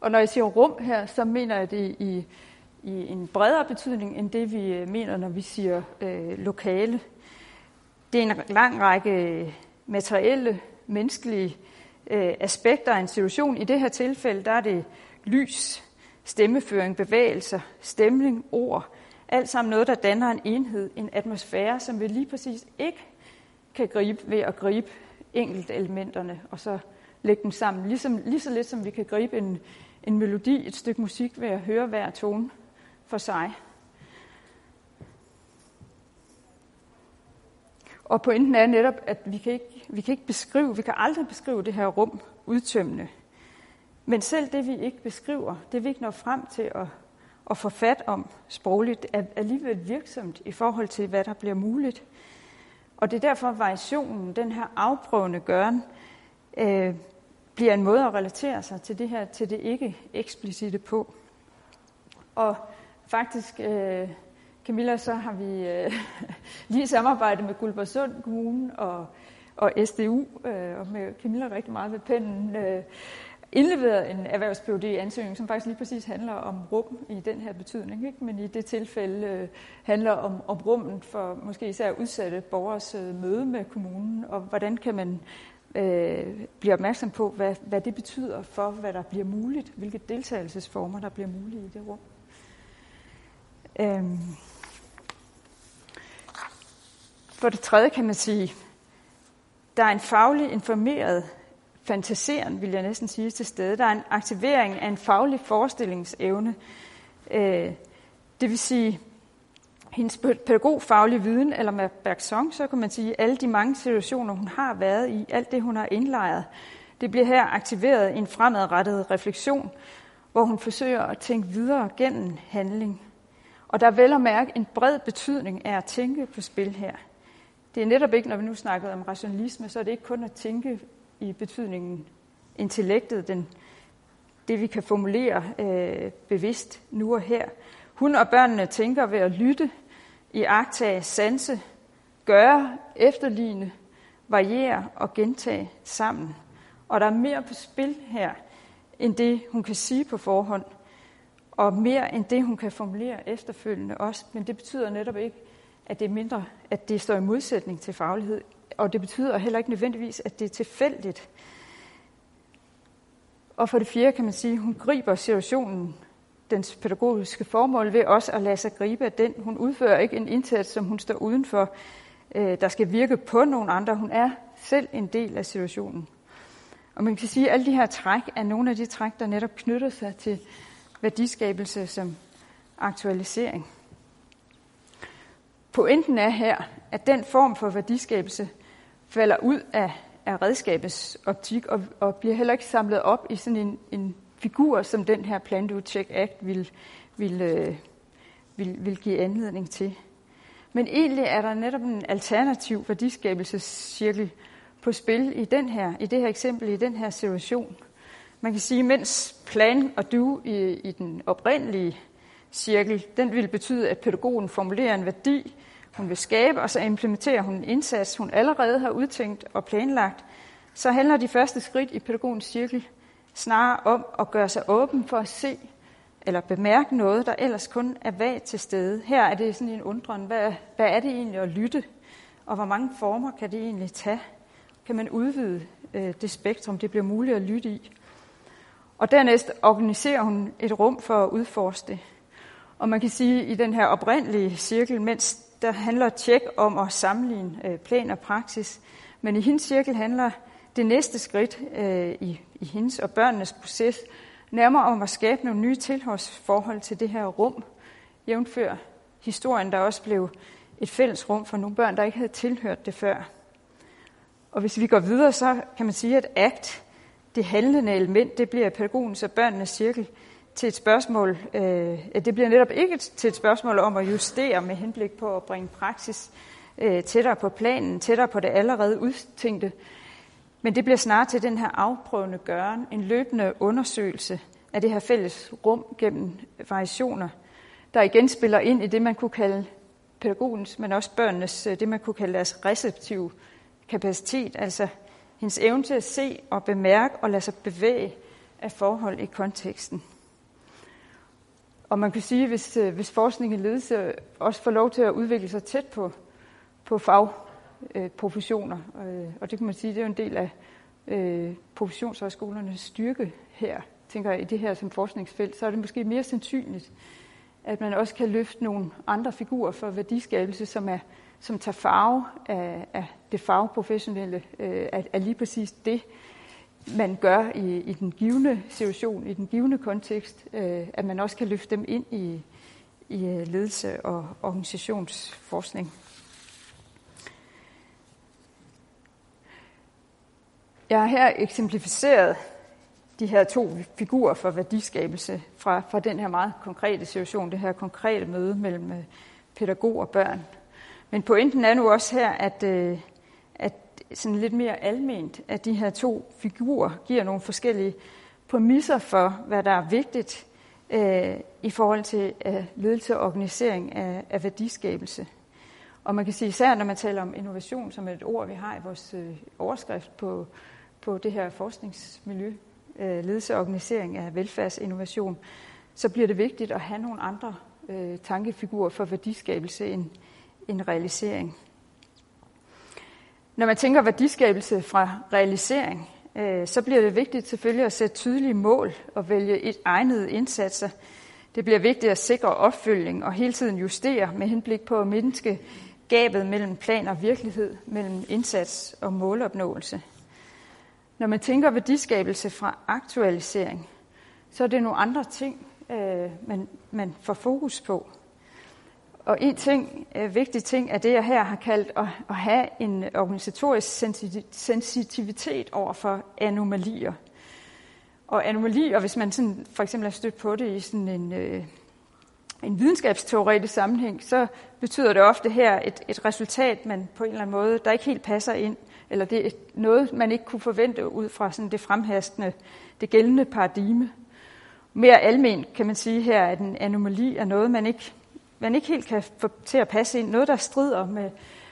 Og når jeg siger rum her, så mener jeg det i, i en bredere betydning, end det vi øh, mener, når vi siger øh, lokale. Det er en lang række øh, materielle, menneskelige øh, aspekter af en situation. I det her tilfælde, der er det lys, stemmeføring, bevægelser, stemning, ord. Alt sammen noget, der danner en enhed, en atmosfære, som vi lige præcis ikke kan gribe ved at gribe enkelt elementerne og så lægge dem sammen. Ligesom, lige så lidt som vi kan gribe en, en melodi, et stykke musik ved at høre hver tone for sig. Og pointen er netop, at vi kan, ikke, vi kan ikke beskrive, vi kan aldrig beskrive det her rum udtømmende. Men selv det, vi ikke beskriver, det vi ikke når frem til at, at få fat om sprogligt, er alligevel virksomt i forhold til, hvad der bliver muligt. Og det er derfor, at variationen, den her afprøvende gøren, øh, bliver en måde at relatere sig til det her, til det ikke eksplicite på. Og faktisk, øh, Camilla, så har vi øh, <laughs> lige samarbejdet med Guldborgsund Kommune og, og SDU, øh, og med Camilla rigtig meget ved pennen, øh, indleveret en erhvervs ansøgning som faktisk lige præcis handler om rum i den her betydning, ikke? men i det tilfælde øh, handler om, om rummet for måske især udsatte borgers øh, møde med kommunen, og hvordan kan man øh, blive opmærksom på, hvad, hvad det betyder for, hvad der bliver muligt, hvilke deltagelsesformer, der bliver mulige i det rum. Øhm. For det tredje kan man sige, der er en faglig informeret fantaseren, vil jeg næsten sige, til stede. Der er en aktivering af en faglig forestillingsevne. Øh, det vil sige, hendes pædagogfaglige viden, eller med Bergson, så kan man sige, alle de mange situationer, hun har været i, alt det, hun har indlejret, det bliver her aktiveret i en fremadrettet refleksion, hvor hun forsøger at tænke videre gennem handling. Og der er vel at mærke en bred betydning af at tænke på spil her. Det er netop ikke, når vi nu snakker om rationalisme, så er det ikke kun at tænke i betydningen intellektet, den, det vi kan formulere øh, bevidst nu og her. Hun og børnene tænker ved at lytte, i agtage, sanse, gøre, efterligne, variere og gentage sammen. Og der er mere på spil her, end det hun kan sige på forhånd, og mere end det hun kan formulere efterfølgende også. Men det betyder netop ikke, at det er mindre, at det står i modsætning til faglighed og det betyder heller ikke nødvendigvis, at det er tilfældigt. Og for det fjerde kan man sige, at hun griber situationen, dens pædagogiske formål, ved også at lade sig gribe af den. Hun udfører ikke en indsats, som hun står udenfor, øh, der skal virke på nogen andre. Hun er selv en del af situationen. Og man kan sige, at alle de her træk er nogle af de træk, der netop knytter sig til værdiskabelse som aktualisering. Pointen er her, at den form for værdiskabelse falder ud af, af redskabets optik og, og bliver heller ikke samlet op i sådan en, en figur, som den her Plan Do Check Act vil, vil, øh, vil, vil give anledning til. Men egentlig er der netop en alternativ værdiskabelsescirkel på spil i, den her, i det her eksempel, i den her situation. Man kan sige, mens plan og du i, i den oprindelige cirkel, den vil betyde, at pædagogen formulerer en værdi, hun vil skabe, og så implementerer hun en indsats, hun allerede har udtænkt og planlagt, så handler de første skridt i pædagogens cirkel snarere om at gøre sig åben for at se eller bemærke noget, der ellers kun er vagt til stede. Her er det sådan en undren, hvad, hvad er det egentlig at lytte, og hvor mange former kan det egentlig tage? Kan man udvide øh, det spektrum, det bliver muligt at lytte i? Og dernæst organiserer hun et rum for at udforske det. Og man kan sige, at i den her oprindelige cirkel, mens der handler tjek om at sammenligne øh, plan og praksis, men i hendes cirkel handler det næste skridt øh, i, i hendes og børnenes proces nærmere om at skabe nogle nye tilhørsforhold til det her rum, jævnfør historien, der også blev et fælles rum for nogle børn, der ikke havde tilhørt det før. Og hvis vi går videre, så kan man sige, at ACT, det handlende element, det bliver pædagogens og børnenes cirkel, til et spørgsmål, øh, det bliver netop ikke til et spørgsmål om at justere med henblik på at bringe praksis øh, tættere på planen, tættere på det allerede udtænkte, men det bliver snarere til den her afprøvende gøren, en løbende undersøgelse af det her fælles rum gennem variationer, der igen spiller ind i det, man kunne kalde pædagogens, men også børnenes, øh, det man kunne kalde deres receptive kapacitet, altså hendes evne til at se og bemærke og lade sig bevæge af forhold i konteksten. Og man kan sige, hvis, øh, hvis forskning og ledelse også får lov til at udvikle sig tæt på, på fagprofessioner, øh, øh, og det kan man sige, det er jo en del af øh, professionshøjskolernes styrke her, tænker jeg, i det her som forskningsfelt, så er det måske mere sandsynligt, at man også kan løfte nogle andre figurer for værdiskabelse, som, er, som tager farve af, af det fagprofessionelle, øh, af, af lige præcis det, man gør i, i den givende situation, i den givende kontekst, øh, at man også kan løfte dem ind i, i øh, ledelse og organisationsforskning. Jeg har her eksemplificeret de her to figurer for værdiskabelse fra, fra den her meget konkrete situation, det her konkrete møde mellem øh, pædagog og børn. Men pointen er nu også her, at, øh, sådan lidt mere alment, at de her to figurer giver nogle forskellige præmisser for, hvad der er vigtigt øh, i forhold til øh, ledelse og organisering af, af værdiskabelse. Og man kan sige, især når man taler om innovation som et ord, vi har i vores øh, overskrift på, på det her forskningsmiljø, øh, ledelse og organisering af velfærdsinnovation, så bliver det vigtigt at have nogle andre øh, tankefigurer for værdiskabelse end, end realisering. Når man tænker værdiskabelse fra realisering, øh, så bliver det vigtigt selvfølgelig at sætte tydelige mål og vælge et egnet indsatser. Det bliver vigtigt at sikre opfølging og hele tiden justere med henblik på at mindske gabet mellem plan og virkelighed, mellem indsats og målopnåelse. Når man tænker værdiskabelse fra aktualisering, så er det nogle andre ting, øh, man, man får fokus på. Og en ting, øh, vigtig ting, er det, jeg her har kaldt at, at have en organisatorisk sensitivitet over for anomalier. Og anomalier, hvis man sådan, for eksempel har stødt på det i sådan en, øh, en videnskabsteoretisk sammenhæng, så betyder det ofte her et, et resultat, man på en eller anden måde, der ikke helt passer ind, eller det er noget, man ikke kunne forvente ud fra sådan det fremhastende, det gældende paradigme. Mere almen kan man sige her, at en anomali er noget, man ikke man ikke helt kan få til at passe ind. Noget, der strider med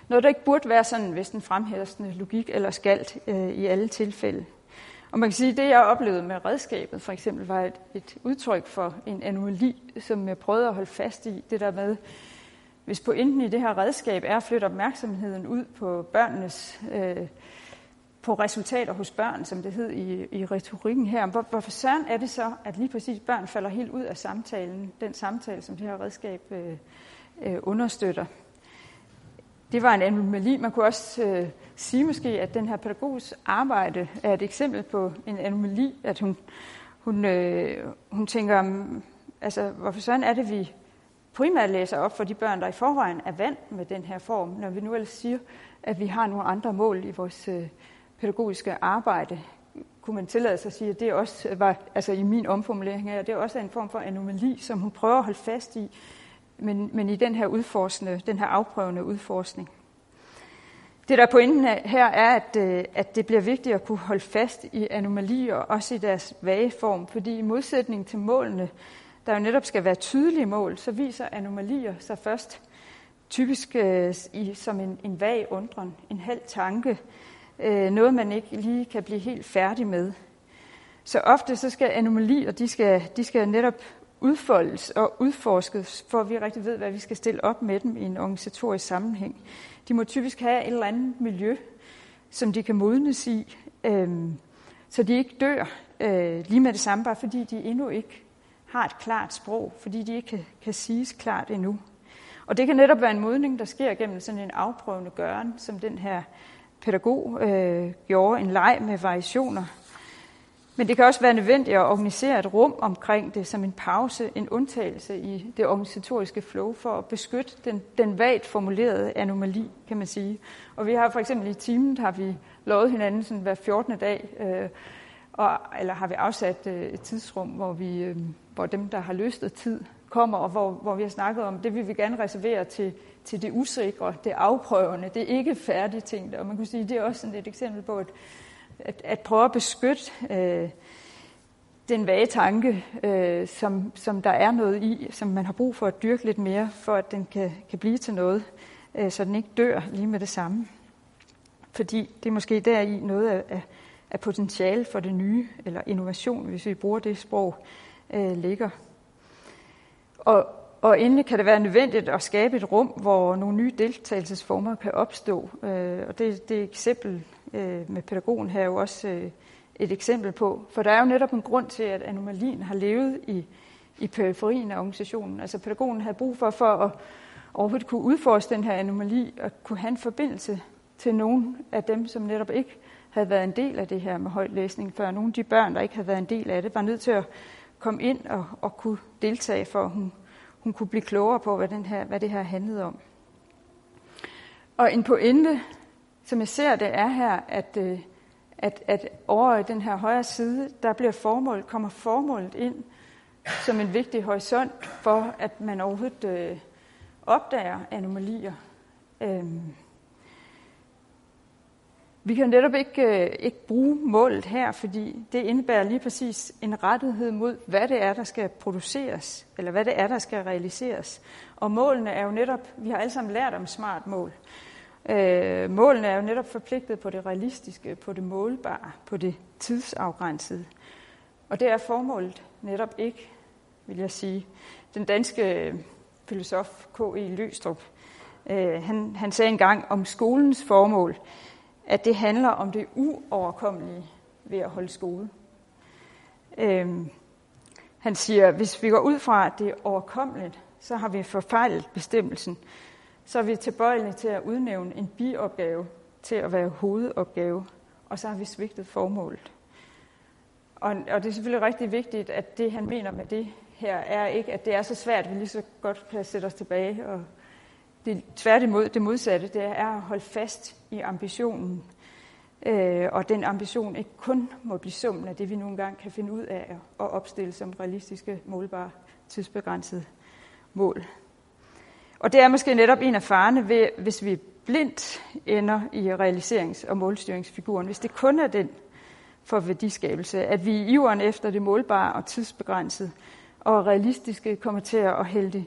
noget, der ikke burde være sådan, hvis den fremhæstende logik eller skalt øh, i alle tilfælde. Og man kan sige, at det, jeg oplevede med redskabet, for eksempel, var et, et udtryk for en anomali, som jeg prøvede at holde fast i. Det der med, hvis pointen i det her redskab er at flytte opmærksomheden ud på børnenes øh, på resultater hos børn, som det hed i, i retorikken her. Hvor, hvorfor søren er det så, at lige præcis børn falder helt ud af samtalen, den samtale, som det her redskab øh, øh, understøtter? Det var en anomali. Man kunne også øh, sige måske, at den her pædagogs arbejde er et eksempel på en anomali, at hun, hun, øh, hun tænker, mm, altså, hvorfor sådan er det, vi primært læser op for de børn, der i forvejen er vant med den her form, når vi nu ellers siger, at vi har nogle andre mål i vores øh, pædagogiske arbejde, kunne man tillade sig at sige, at det også var, altså i min omformulering her, det er også en form for anomali, som hun prøver at holde fast i, men, men i den her udforskende, den her afprøvende udforskning. Det der pointen her er, at, øh, at det bliver vigtigt at kunne holde fast i anomalier, også i deres vage form, fordi i modsætning til målene, der jo netop skal være tydelige mål, så viser anomalier sig først typisk øh, i, som en, en vag undren, en halv tanke, øh, noget, man ikke lige kan blive helt færdig med. Så ofte så skal anomalier, de skal, de skal netop udfoldes og udforskes, for at vi rigtig ved, hvad vi skal stille op med dem i en organisatorisk sammenhæng. De må typisk have et eller andet miljø, som de kan modnes i, øh, så de ikke dør øh, lige med det samme, bare fordi de endnu ikke har et klart sprog, fordi de ikke kan, kan siges klart endnu. Og det kan netop være en modning, der sker gennem sådan en afprøvende gøren, som den her pædagog øh, gjorde en leg med variationer. Men det kan også være nødvendigt at organisere et rum omkring det som en pause, en undtagelse i det organisatoriske flow for at beskytte den, den vagt formulerede anomali, kan man sige. Og vi har for eksempel i timen, har vi lovet hinanden sådan hver 14. dag, øh, og, eller har vi afsat øh, et tidsrum, hvor, vi, øh, hvor dem, der har løstet tid, kommer, og hvor, hvor vi har snakket om, det vil vi gerne reservere til, til det usikre, det afprøvende, det ikke færdige ting. Og man kunne sige, det er også sådan et eksempel på, at, at, at prøve at beskytte øh, den vage tanke, øh, som, som der er noget i, som man har brug for at dyrke lidt mere, for at den kan, kan blive til noget, øh, så den ikke dør lige med det samme. Fordi det er måske deri noget af, af, af potentiale for det nye, eller innovation, hvis vi bruger det sprog, øh, ligger. Og, og endelig kan det være nødvendigt at skabe et rum, hvor nogle nye deltagelsesformer kan opstå. Øh, og det, det eksempel øh, med pædagogen her er jo også øh, et eksempel på. For der er jo netop en grund til, at anomalien har levet i, i periferien af organisationen. Altså pædagogen havde brug for, for at overhovedet kunne udforske den her anomali og kunne have en forbindelse til nogle af dem, som netop ikke havde været en del af det her med højtlæsning før. Nogle af de børn, der ikke havde været en del af det, var nødt til at komme ind og, og kunne deltage, for at hun, hun kunne blive klogere på, hvad, den her, hvad det her handlede om. Og en pointe, som jeg ser det, er her, at, øh, at, at over i den her højre side, der bliver formål, kommer formålet ind som en vigtig horisont for, at man overhovedet øh, opdager anomalier. Øhm. Vi kan netop ikke, øh, ikke bruge målet her, fordi det indebærer lige præcis en rettighed mod, hvad det er, der skal produceres, eller hvad det er, der skal realiseres. Og målene er jo netop, vi har alle sammen lært om smart mål. Øh, målene er jo netop forpligtet på det realistiske, på det målbare, på det tidsafgrænsede. Og det er formålet netop ikke, vil jeg sige. Den danske øh, filosof K.E. Løstrup, øh, han, han sagde engang om skolens formål, at det handler om det uoverkommelige ved at holde skole. Øhm, han siger, hvis vi går ud fra, at det er overkommeligt, så har vi forfejlet bestemmelsen så er vi tilbøjelige til at udnævne en biopgave til at være hovedopgave, og så har vi svigtet formålet. Og, og det er selvfølgelig rigtig vigtigt, at det, han mener med det her, er ikke, at det er så svært, at vi lige så godt kan sætte os tilbage. Og det, tværtimod, det modsatte, det er at holde fast i ambitionen. Øh, og den ambition ikke kun må blive summen af det, vi nogle gange kan finde ud af at opstille som realistiske, målbare, tidsbegrænsede mål. Og det er måske netop en af farene, ved, hvis vi blindt ender i realiserings- og målstyringsfiguren. Hvis det kun er den for værdiskabelse, at vi i iveren efter det målbare og tidsbegrænsede og realistiske kommer til at hælde det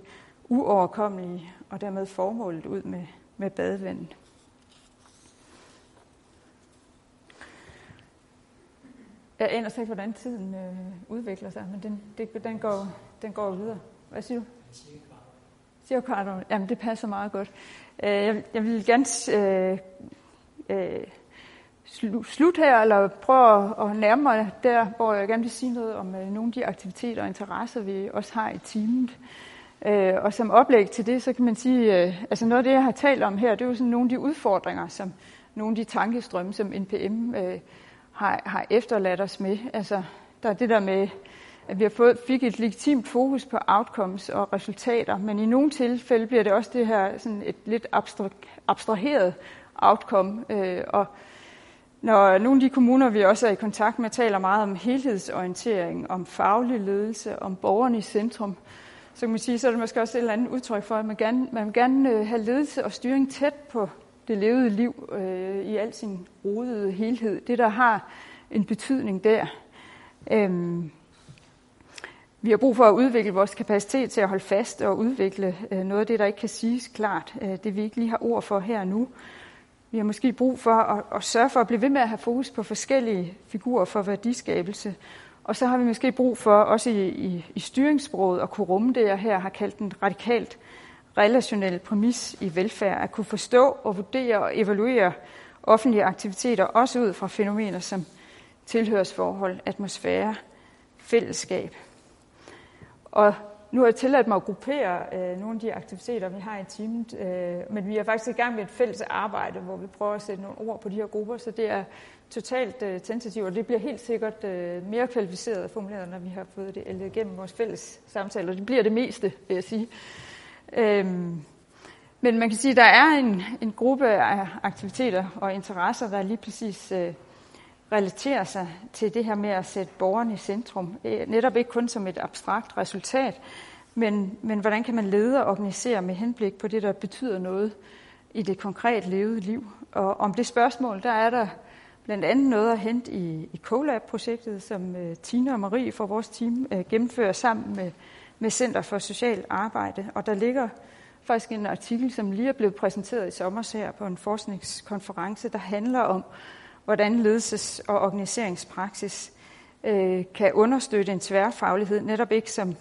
uoverkommelige og dermed formålet ud med, med badevandet. Jeg aner ikke, hvordan tiden øh, udvikler sig, men den, det, den, går, den går videre. Hvad siger du? Siger Carter, jamen det passer meget godt. Øh, jeg, jeg vil gerne øh, øh, slut her, eller prøve at nærme mig der, hvor jeg gerne vil sige noget om øh, nogle af de aktiviteter og interesser, vi også har i teamet. Øh, Øh, og som oplæg til det, så kan man sige, øh, altså noget af det, jeg har talt om her, det er jo sådan nogle af de udfordringer, som nogle af de tankestrømme, som NPM øh, har, har efterladt os med. Altså, der er det der med at vi har fået, fik et legitimt fokus på outcomes og resultater, men i nogle tilfælde bliver det også det her sådan et lidt abstraheret outcome. Øh, og når nogle af de kommuner, vi også er i kontakt med, taler meget om helhedsorientering, om faglig ledelse, om borgerne i centrum, så kan man sige, så er det måske også et eller andet udtryk for, at man, gerne, man vil gerne øh, have ledelse og styring tæt på det levede liv øh, i al sin rodede helhed. Det, der har en betydning der. Øhm, vi har brug for at udvikle vores kapacitet til at holde fast og udvikle øh, noget af det, der ikke kan siges klart. Øh, det vi ikke lige har ord for her og nu. Vi har måske brug for at, at sørge for at blive ved med at have fokus på forskellige figurer for værdiskabelse. Og så har vi måske brug for også i, i, i styringssproget at kunne rumme det, jeg her har kaldt en radikalt relationel præmis i velfærd. At kunne forstå og vurdere og evaluere offentlige aktiviteter, også ud fra fænomener som tilhørsforhold, atmosfære, fællesskab. Og nu har jeg tilladt mig at gruppere øh, nogle af de aktiviteter, vi har i teamet, øh, men vi er faktisk i gang med et fælles arbejde, hvor vi prøver at sætte nogle ord på de her grupper, så det er totalt øh, tentativt, og det bliver helt sikkert øh, mere kvalificeret og formuleret, når vi har fået det ældet igennem vores fælles samtaler. Det bliver det meste, vil jeg sige. Øhm, men man kan sige, at der er en, en gruppe af aktiviteter og interesser, der lige præcis øh, relaterer sig til det her med at sætte borgeren i centrum. Øh, netop ikke kun som et abstrakt resultat, men, men hvordan kan man lede og organisere med henblik på det, der betyder noget i det konkret levede liv. Og om det spørgsmål, der er der blandt andet noget at hente i, i CoLab-projektet, som uh, Tina og Marie fra vores team uh, gennemfører sammen med, med Center for Social Arbejde. Og der ligger faktisk en artikel, som lige er blevet præsenteret i sommer her på en forskningskonference, der handler om, hvordan ledelses- og organiseringspraksis øh, kan understøtte en tværfaglighed, netop ikke som,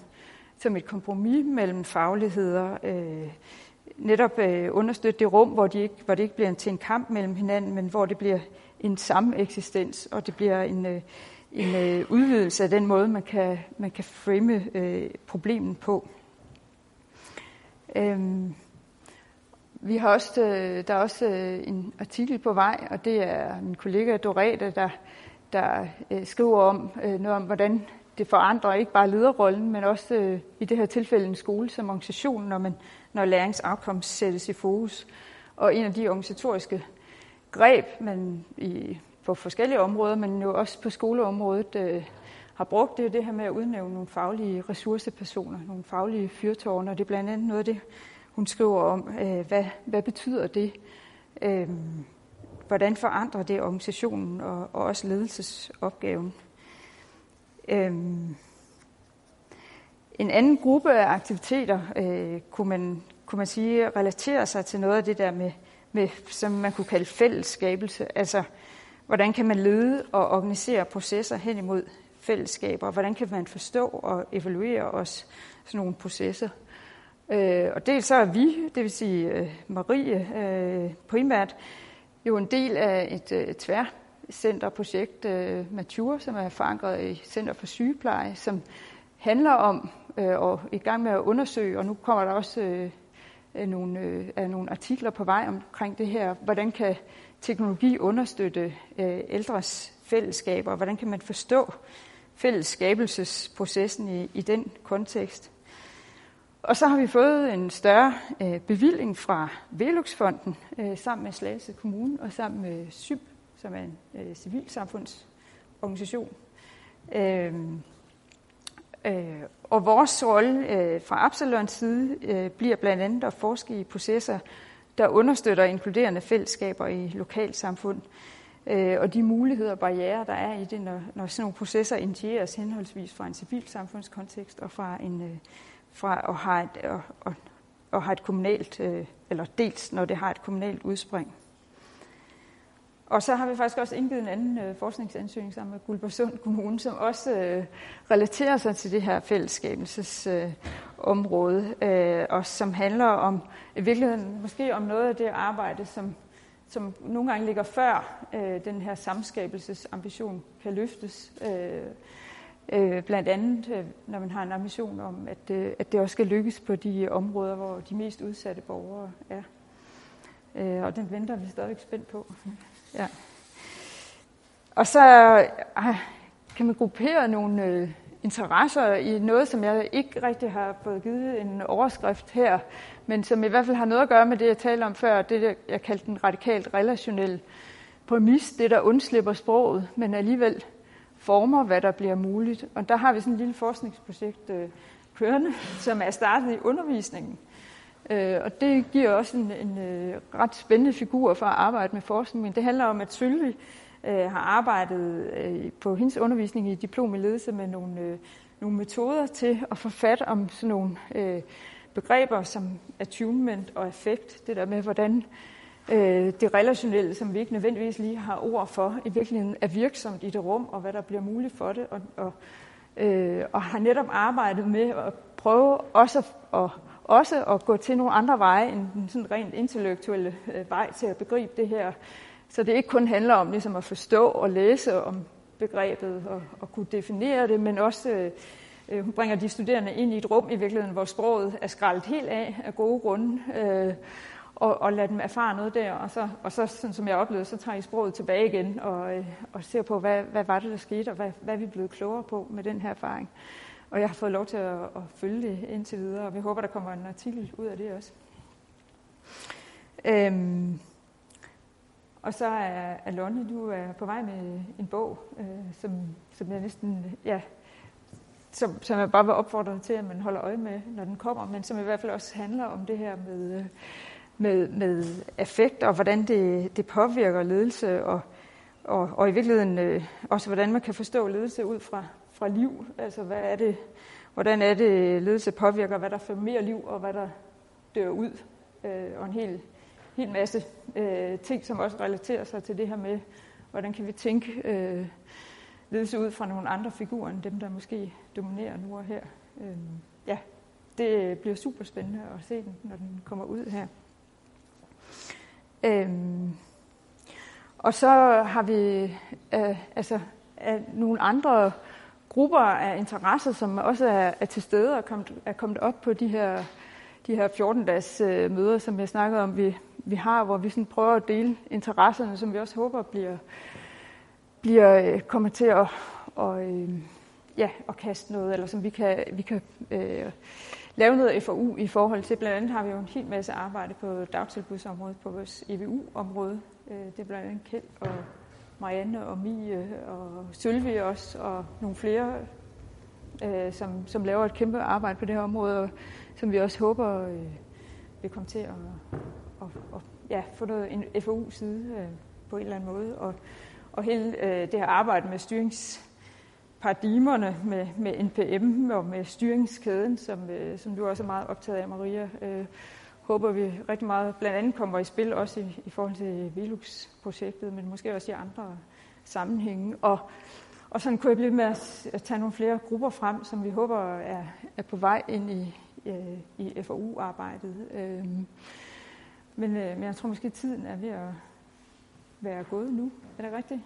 som et kompromis mellem fagligheder, øh, netop øh, understøtte det rum, hvor, de ikke, hvor det ikke bliver til en kamp mellem hinanden, men hvor det bliver en sameksistens, og det bliver en, øh, en øh, udvidelse af den måde, man kan, man kan frame øh, problemet på. Øhm, vi har også, øh, der er også øh, en artikel på vej, og det er min kollega Dorete, der, der øh, skriver om noget om, hvordan det forandrer ikke bare lederrollen, men også i det her tilfælde en skole som organisation, når, man, når læringsoutcomes sættes i fokus. Og en af de organisatoriske greb, man i, på forskellige områder, men jo også på skoleområdet øh, har brugt, det er det her med at udnævne nogle faglige ressourcepersoner, nogle faglige fyrtårne, og det er blandt andet noget af det, hun skriver om, øh, hvad, hvad betyder det? Øh, hvordan forandrer det organisationen og, og også ledelsesopgaven? Øh, en anden gruppe af aktiviteter øh, kunne, man, kunne man sige relaterer sig til noget af det der med, med, som man kunne kalde fællesskabelse. Altså, hvordan kan man lede og organisere processer hen imod fællesskaber? Hvordan kan man forstå og evaluere også sådan nogle processer? Øh, og dels så er vi, det vil sige øh, Marie øh, primært, jo en del af et øh, tværcenterprojekt, øh, Mature, som er forankret i Center for Sygepleje, som handler om øh, og i gang med at undersøge, og nu kommer der også øh, øh nogle, øh, er nogle artikler på vej omkring det her, hvordan kan teknologi understøtte øh, ældres fællesskaber, og hvordan kan man forstå fællesskabelsesprocessen i, i den kontekst. Og så har vi fået en større øh, bevilling fra Veluxfonden øh, sammen med Slagelse Kommune og sammen med SYB, som er en øh, civilsamfundsorganisation. Øh, øh, og vores rolle øh, fra Absalons side øh, bliver blandt andet at forske i processer, der understøtter inkluderende fællesskaber i lokalsamfund, øh, og de muligheder og barriere, der er i det, når, når sådan nogle processer initieres henholdsvis fra en civilsamfundskontekst og fra en øh, fra og har et, og, og, og har et kommunalt, øh, eller dels når det har et kommunalt udspring. Og så har vi faktisk også indgivet en anden øh, forskningsansøgning sammen med Guldborgsund Kommune, som også øh, relaterer sig til det her fællesskabelsesområde, øh, øh, og som handler om, i virkeligheden måske om noget af det arbejde, som, som nogle gange ligger før øh, den her samskabelsesambition kan løftes. Øh, Øh, blandt andet, øh, når man har en ambition om, at, øh, at det også skal lykkes på de områder, hvor de mest udsatte borgere er. Øh, og den venter vi stadigvæk spændt på. Ja. Og så ah, kan man gruppere nogle øh, interesser i noget, som jeg ikke rigtig har fået givet en overskrift her, men som i hvert fald har noget at gøre med det, jeg talte om før, det jeg kaldte den radikalt relationelle præmis, det der undslipper sproget, men alligevel former, hvad der bliver muligt. Og der har vi sådan et lille forskningsprojekt øh, kørende, som er startet i undervisningen. Øh, og det giver også en, en øh, ret spændende figur for at arbejde med forskning. Men det handler om, at Sylvie øh, har arbejdet øh, på hendes undervisning i diplom i ledelse med nogle, øh, nogle metoder til at få fat om sådan nogle øh, begreber som attunement og effekt. Det der med, hvordan øh, det relationelle, som vi ikke nødvendigvis lige har ord for, i virkeligheden er virksomt i det rum, og hvad der bliver muligt for det, og, og, øh, og har netop arbejdet med at prøve også at, og, også at gå til nogle andre veje end den sådan rent intellektuelle øh, vej til at begribe det her. Så det ikke kun handler om ligesom at forstå og læse om begrebet og, og kunne definere det, men også øh, hun bringer de studerende ind i et rum i virkeligheden, hvor sproget er skrællet helt af af gode grunde. Øh, og, og lade dem erfare noget der, og så, og så sådan som jeg oplevede, så tager I sproget tilbage igen og, øh, og ser på, hvad, hvad var det, der skete, og hvad, hvad er vi blevet klogere på med den her erfaring. Og jeg har fået lov til at, at følge det indtil videre, og vi håber, der kommer en artikel ud af det også. Øhm, og så er, Alonne, du er på vej med en bog, øh, som, som jeg næsten, ja, som, som jeg bare vil opfordre til, at man holder øje med, når den kommer, men som i hvert fald også handler om det her med, øh, med, med effekt, og hvordan det, det påvirker ledelse, og, og, og i virkeligheden øh, også, hvordan man kan forstå ledelse ud fra, fra liv. Altså, hvad er det, hvordan er det, ledelse påvirker, hvad der får mere liv, og hvad der dør ud. Øh, og en hel, hel masse øh, ting, som også relaterer sig til det her med, hvordan kan vi tænke øh, ledelse ud fra nogle andre figurer, end dem, der måske dominerer nu og her. Øh, ja, det bliver super spændende at se den, når den kommer ud her. Øhm, og så har vi øh, altså, øh, nogle andre grupper af interesser, som også er, er til stede og kommet, er kommet op på de her, de her 14-dages øh, møder, som jeg snakkede om, vi, vi har, hvor vi sådan prøver at dele interesserne, som vi også håber bliver, bliver øh, kommer til at, og, øh, ja, at kaste noget, eller som vi kan, vi kan øh, lave noget FOU i forhold til. Blandt andet har vi jo en hel masse arbejde på dagtilbudsområdet, på vores EVU-område. Øh, det er blandt andet Kjeld og Marianne og Mie og Sylvie også, og nogle flere, øh, som, som laver et kæmpe arbejde på det her område, og som vi også håber øh, vil komme til at at, at ja, få noget en FAU-side på en eller anden måde. Og, og hele det her arbejde med styrings paradigmerne med, med NPM og med styringskæden, som, øh, som du også er meget optaget af, Maria, øh, håber vi rigtig meget, blandt andet kommer i spil også i, i forhold til Velux-projektet, men måske også i andre sammenhænge. Og, og sådan kunne jeg blive med at, at tage nogle flere grupper frem, som vi håber er, er på vej ind i, øh, i FAU-arbejdet. Øh, men, øh, men jeg tror måske, tiden er ved at være gået nu. Er det rigtigt?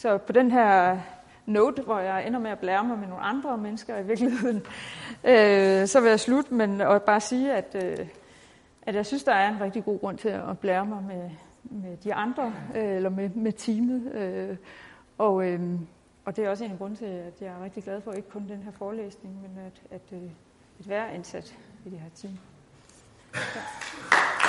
Så på den her note, hvor jeg ender med at blære mig med nogle andre mennesker i virkeligheden, <laughs> øh, så vil jeg slutte, men og bare sige, at, øh, at jeg synes, der er en rigtig god grund til at blære mig med, med de andre, øh, eller med, med teamet. Øh, og, øh, og det er også en grund til, at jeg er rigtig glad for, ikke kun den her forelæsning, men at, at, øh, at være indsat i det her team. Ja. <laughs>